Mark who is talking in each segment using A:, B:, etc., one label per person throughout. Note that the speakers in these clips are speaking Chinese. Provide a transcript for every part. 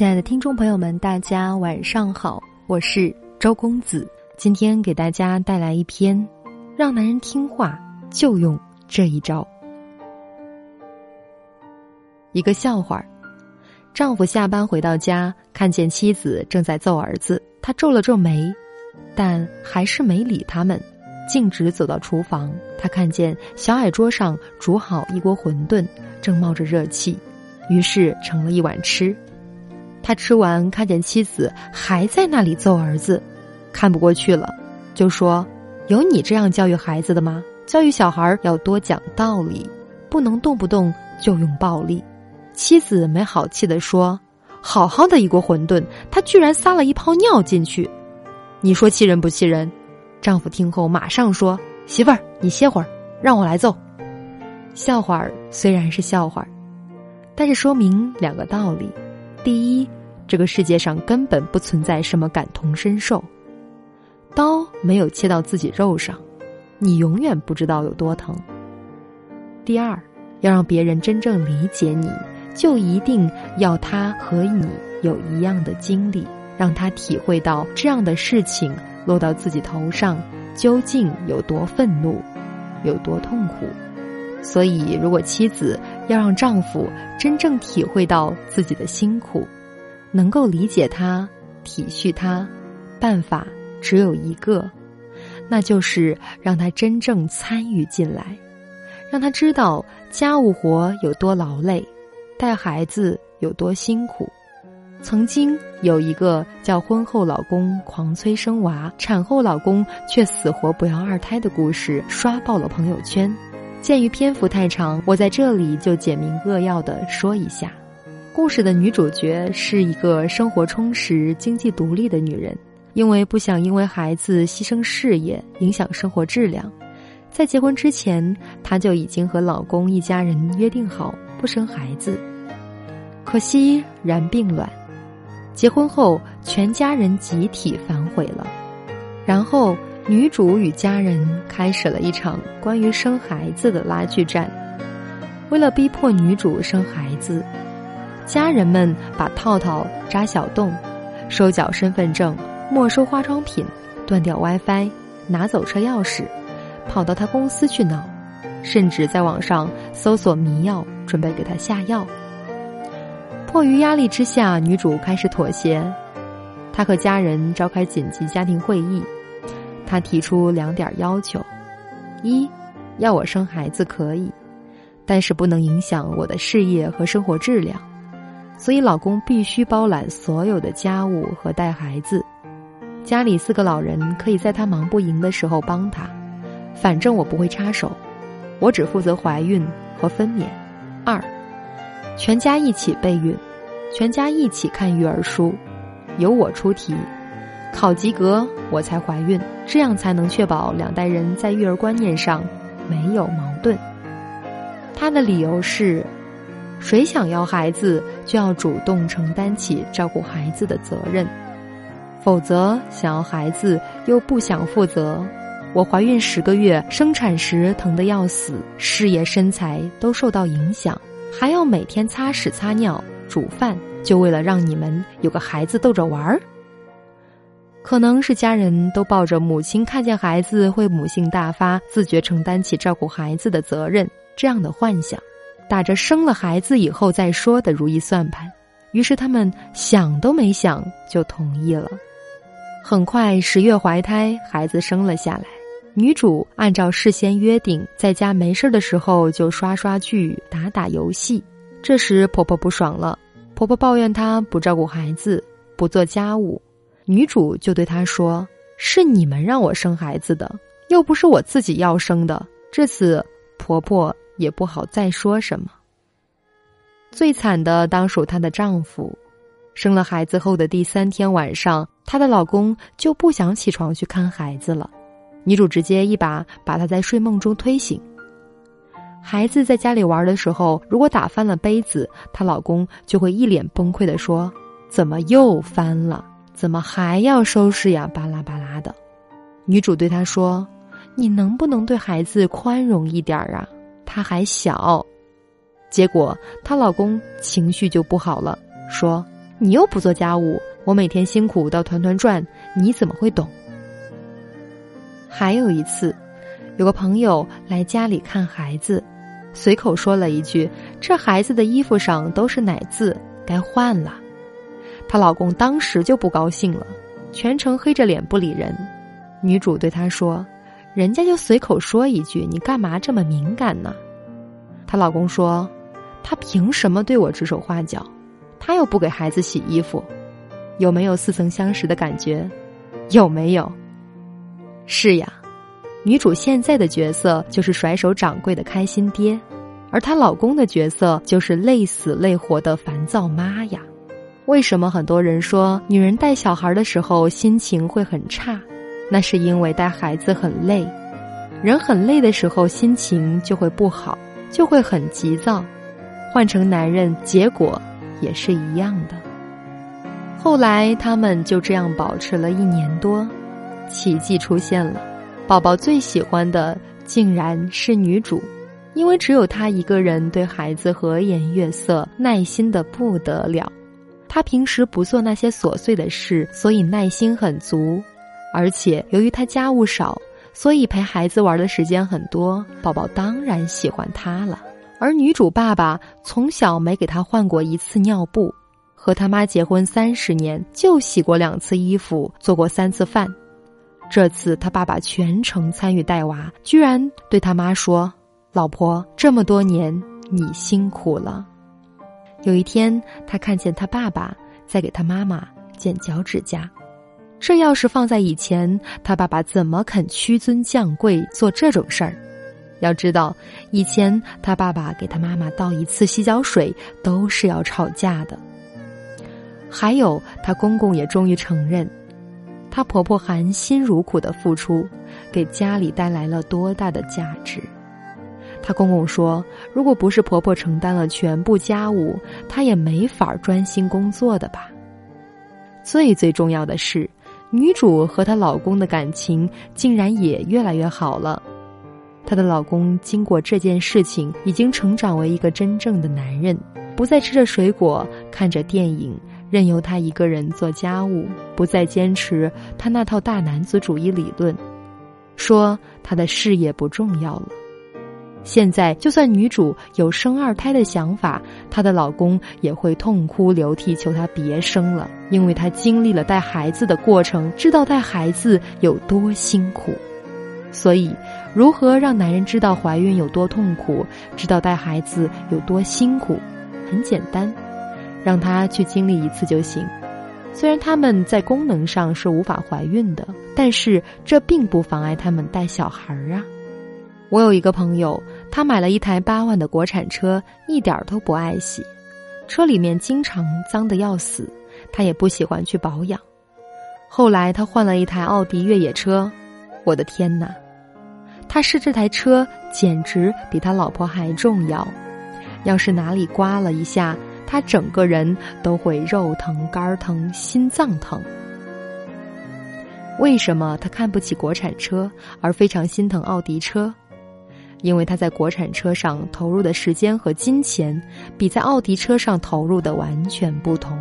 A: 亲爱的听众朋友们，大家晚上好，我是周公子。今天给大家带来一篇，让男人听话就用这一招。一个笑话：丈夫下班回到家，看见妻子正在揍儿子，他皱了皱眉，但还是没理他们，径直走到厨房。他看见小矮桌上煮好一锅馄饨，正冒着热气，于是盛了一碗吃。他吃完，看见妻子还在那里揍儿子，看不过去了，就说：“有你这样教育孩子的吗？教育小孩要多讲道理，不能动不动就用暴力。”妻子没好气地说：“好好的一锅馄饨，他居然撒了一泡尿进去，你说气人不气人？”丈夫听后马上说：“媳妇儿，你歇会儿，让我来揍。”笑话儿虽然是笑话儿，但是说明两个道理。第一，这个世界上根本不存在什么感同身受，刀没有切到自己肉上，你永远不知道有多疼。第二，要让别人真正理解你，就一定要他和你有一样的经历，让他体会到这样的事情落到自己头上究竟有多愤怒，有多痛苦。所以，如果妻子要让丈夫真正体会到自己的辛苦，能够理解他、体恤他，办法只有一个，那就是让他真正参与进来，让他知道家务活有多劳累，带孩子有多辛苦。曾经有一个叫婚后老公狂催生娃，产后老公却死活不要二胎的故事，刷爆了朋友圈。鉴于篇幅太长，我在这里就简明扼要的说一下。故事的女主角是一个生活充实、经济独立的女人，因为不想因为孩子牺牲事业、影响生活质量，在结婚之前，她就已经和老公一家人约定好不生孩子。可惜然并卵，结婚后全家人集体反悔了，然后。女主与家人开始了一场关于生孩子的拉锯战。为了逼迫女主生孩子，家人们把套套扎小洞，收缴身份证，没收化妆品，断掉 WiFi，拿走车钥匙，跑到她公司去闹，甚至在网上搜索迷药，准备给她下药。迫于压力之下，女主开始妥协，她和家人召开紧急家庭会议。他提出两点要求：一，要我生孩子可以，但是不能影响我的事业和生活质量，所以老公必须包揽所有的家务和带孩子。家里四个老人可以在他忙不赢的时候帮他，反正我不会插手，我只负责怀孕和分娩。二，全家一起备孕，全家一起看育儿书，由我出题。考及格，我才怀孕，这样才能确保两代人在育儿观念上没有矛盾。他的理由是：谁想要孩子，就要主动承担起照顾孩子的责任；否则，想要孩子又不想负责，我怀孕十个月，生产时疼得要死，事业身材都受到影响，还要每天擦屎擦尿、煮饭，就为了让你们有个孩子逗着玩儿。可能是家人都抱着母亲看见孩子会母性大发、自觉承担起照顾孩子的责任这样的幻想，打着生了孩子以后再说的如意算盘，于是他们想都没想就同意了。很快十月怀胎，孩子生了下来。女主按照事先约定，在家没事的时候就刷刷剧、打打游戏。这时婆婆不爽了，婆婆抱怨她不照顾孩子、不做家务。女主就对他说：“是你们让我生孩子的，又不是我自己要生的。”至此，婆婆也不好再说什么。最惨的当属她的丈夫，生了孩子后的第三天晚上，她的老公就不想起床去看孩子了。女主直接一把把他在睡梦中推醒。孩子在家里玩的时候，如果打翻了杯子，她老公就会一脸崩溃的说：“怎么又翻了？”怎么还要收拾呀？巴拉巴拉的，女主对他说：“你能不能对孩子宽容一点啊？他还小。”结果她老公情绪就不好了，说：“你又不做家务，我每天辛苦到团团转，你怎么会懂？”还有一次，有个朋友来家里看孩子，随口说了一句：“这孩子的衣服上都是奶渍，该换了。”她老公当时就不高兴了，全程黑着脸不理人。女主对他说：“人家就随口说一句，你干嘛这么敏感呢？”她老公说：“他凭什么对我指手画脚？他又不给孩子洗衣服，有没有似曾相识的感觉？有没有？是呀，女主现在的角色就是甩手掌柜的开心爹，而她老公的角色就是累死累活的烦躁妈呀。为什么很多人说女人带小孩的时候心情会很差？”那是因为带孩子很累，人很累的时候心情就会不好，就会很急躁。换成男人，结果也是一样的。后来他们就这样保持了一年多，奇迹出现了，宝宝最喜欢的竟然是女主，因为只有她一个人对孩子和颜悦色，耐心的不得了。他平时不做那些琐碎的事，所以耐心很足。而且由于他家务少，所以陪孩子玩的时间很多，宝宝当然喜欢他了。而女主爸爸从小没给他换过一次尿布，和他妈结婚三十年就洗过两次衣服，做过三次饭。这次他爸爸全程参与带娃，居然对他妈说：“老婆，这么多年你辛苦了。”有一天，他看见他爸爸在给他妈妈剪脚趾甲。这要是放在以前，他爸爸怎么肯屈尊降贵做这种事儿？要知道，以前他爸爸给他妈妈倒一次洗脚水都是要吵架的。还有，他公公也终于承认，他婆婆含辛茹苦的付出，给家里带来了多大的价值。她公公说：“如果不是婆婆承担了全部家务，她也没法专心工作的吧。”最最重要的是。女主和她老公的感情竟然也越来越好了。她的老公经过这件事情，已经成长为一个真正的男人，不再吃着水果看着电影，任由她一个人做家务，不再坚持他那套大男子主义理论，说他的事业不重要了。现在，就算女主有生二胎的想法，她的老公也会痛哭流涕求她别生了，因为她经历了带孩子的过程，知道带孩子有多辛苦。所以，如何让男人知道怀孕有多痛苦，知道带孩子有多辛苦，很简单，让他去经历一次就行。虽然他们在功能上是无法怀孕的，但是这并不妨碍他们带小孩儿啊。我有一个朋友，他买了一台八万的国产车，一点儿都不爱惜，车里面经常脏的要死，他也不喜欢去保养。后来他换了一台奥迪越野车，我的天哪！他视这台车简直比他老婆还重要，要是哪里刮了一下，他整个人都会肉疼、肝疼、心脏疼。为什么他看不起国产车，而非常心疼奥迪车？因为他在国产车上投入的时间和金钱，比在奥迪车上投入的完全不同。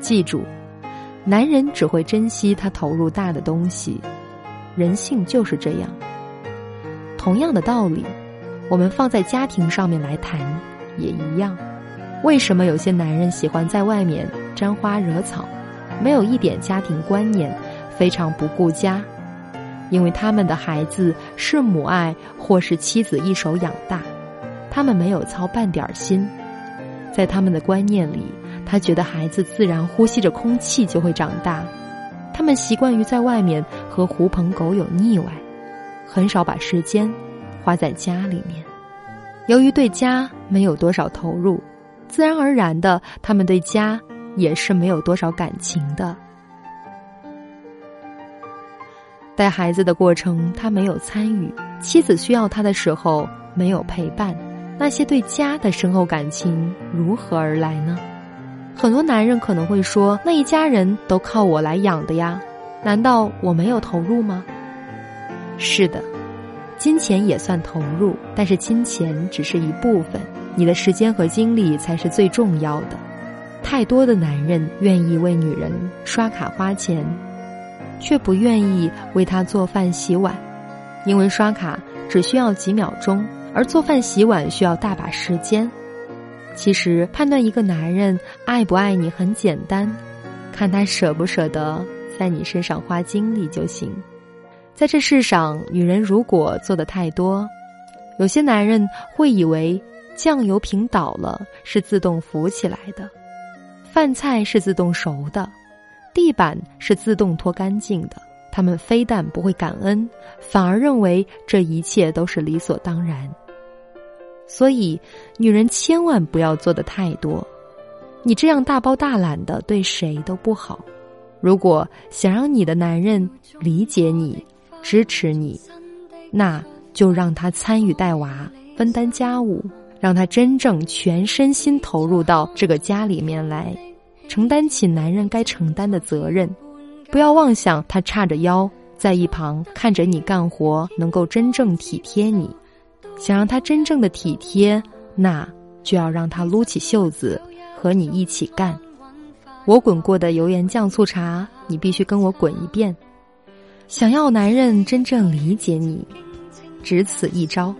A: 记住，男人只会珍惜他投入大的东西，人性就是这样。同样的道理，我们放在家庭上面来谈，也一样。为什么有些男人喜欢在外面沾花惹草，没有一点家庭观念，非常不顾家？因为他们的孩子是母爱或是妻子一手养大，他们没有操半点心，在他们的观念里，他觉得孩子自然呼吸着空气就会长大，他们习惯于在外面和狐朋狗友腻歪，很少把时间花在家里面。由于对家没有多少投入，自然而然的，他们对家也是没有多少感情的。带孩子的过程，他没有参与；妻子需要他的时候，没有陪伴。那些对家的深厚感情如何而来呢？很多男人可能会说：“那一家人都靠我来养的呀，难道我没有投入吗？”是的，金钱也算投入，但是金钱只是一部分，你的时间和精力才是最重要的。太多的男人愿意为女人刷卡花钱，却不愿意为他做饭洗碗，因为刷卡只需要几秒钟，而做饭洗碗需要大把时间。其实判断一个男人爱不爱你很简单，看他舍不舍得在你身上花精力就行。在这世上，女人如果做的太多，有些男人会以为酱油瓶倒了是自动浮起来的，饭菜是自动熟的，地板是自动拖干净的。他们非但不会感恩，反而认为这一切都是理所当然。所以，女人千万不要做的太多，你这样大包大揽的对谁都不好。如果想让你的男人理解你、支持你，那就让他参与带娃、分担家务，让他真正全身心投入到这个家里面来，承担起男人该承担的责任。不要妄想他叉着腰在一旁看着你干活，能够真正体贴你。想让他真正的体贴，那就要让他撸起袖子和你一起干。我滚过的油盐酱醋茶，你必须跟我滚一遍。想要男人真正理解你，只此一招。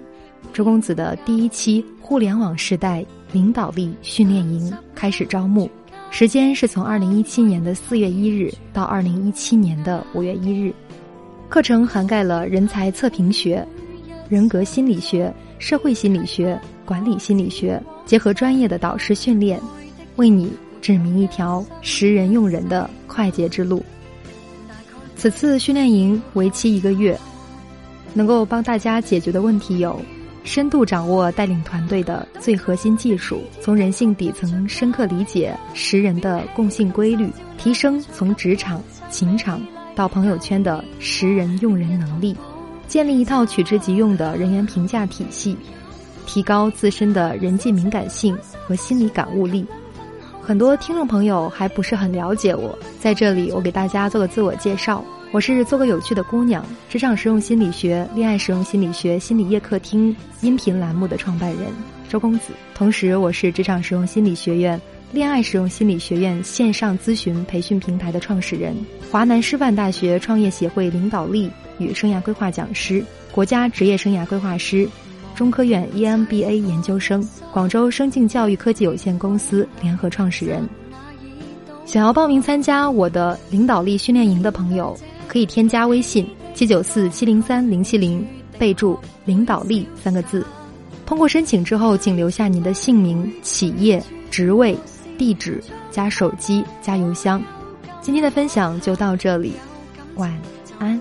A: 周公子的第一期互联网时代领导力训练营开始招募，时间是从二零一七年的四月一日到二零一七年的五月一日。课程涵盖了人才测评学。人格心理学、社会心理学、管理心理学结合专业的导师训练，为你指明一条识人用人的快捷之路。此次训练营为期一个月，能够帮大家解决的问题有：深度掌握带领团队的最核心技术，从人性底层深刻理解识人的共性规律，提升从职场、情场到朋友圈的识人用人能力。建立一套取之即用的人员评价体系，提高自身的人际敏感性和心理感悟力。很多听众朋友还不是很了解我，在这里我给大家做个自我介绍：我是做个有趣的姑娘，职场实用心理学、恋爱实用心理学心理夜客厅音频栏目的创办人周公子，同时我是职场实用心理学院、恋爱实用心理学院线上咨询培训平台的创始人，华南师范大学创业协会领导力。与生涯规划讲师，国家职业生涯规划师，中科院 EMBA 研究生，广州生境教育科技有限公司联合创始人。想要报名参加我的领导力训练营的朋友，可以添加微信七九四七零三零七零，备注“领导力”三个字。通过申请之后，请留下您的姓名、企业、职位、地址加手机加邮箱。今天的分享就到这里，晚安。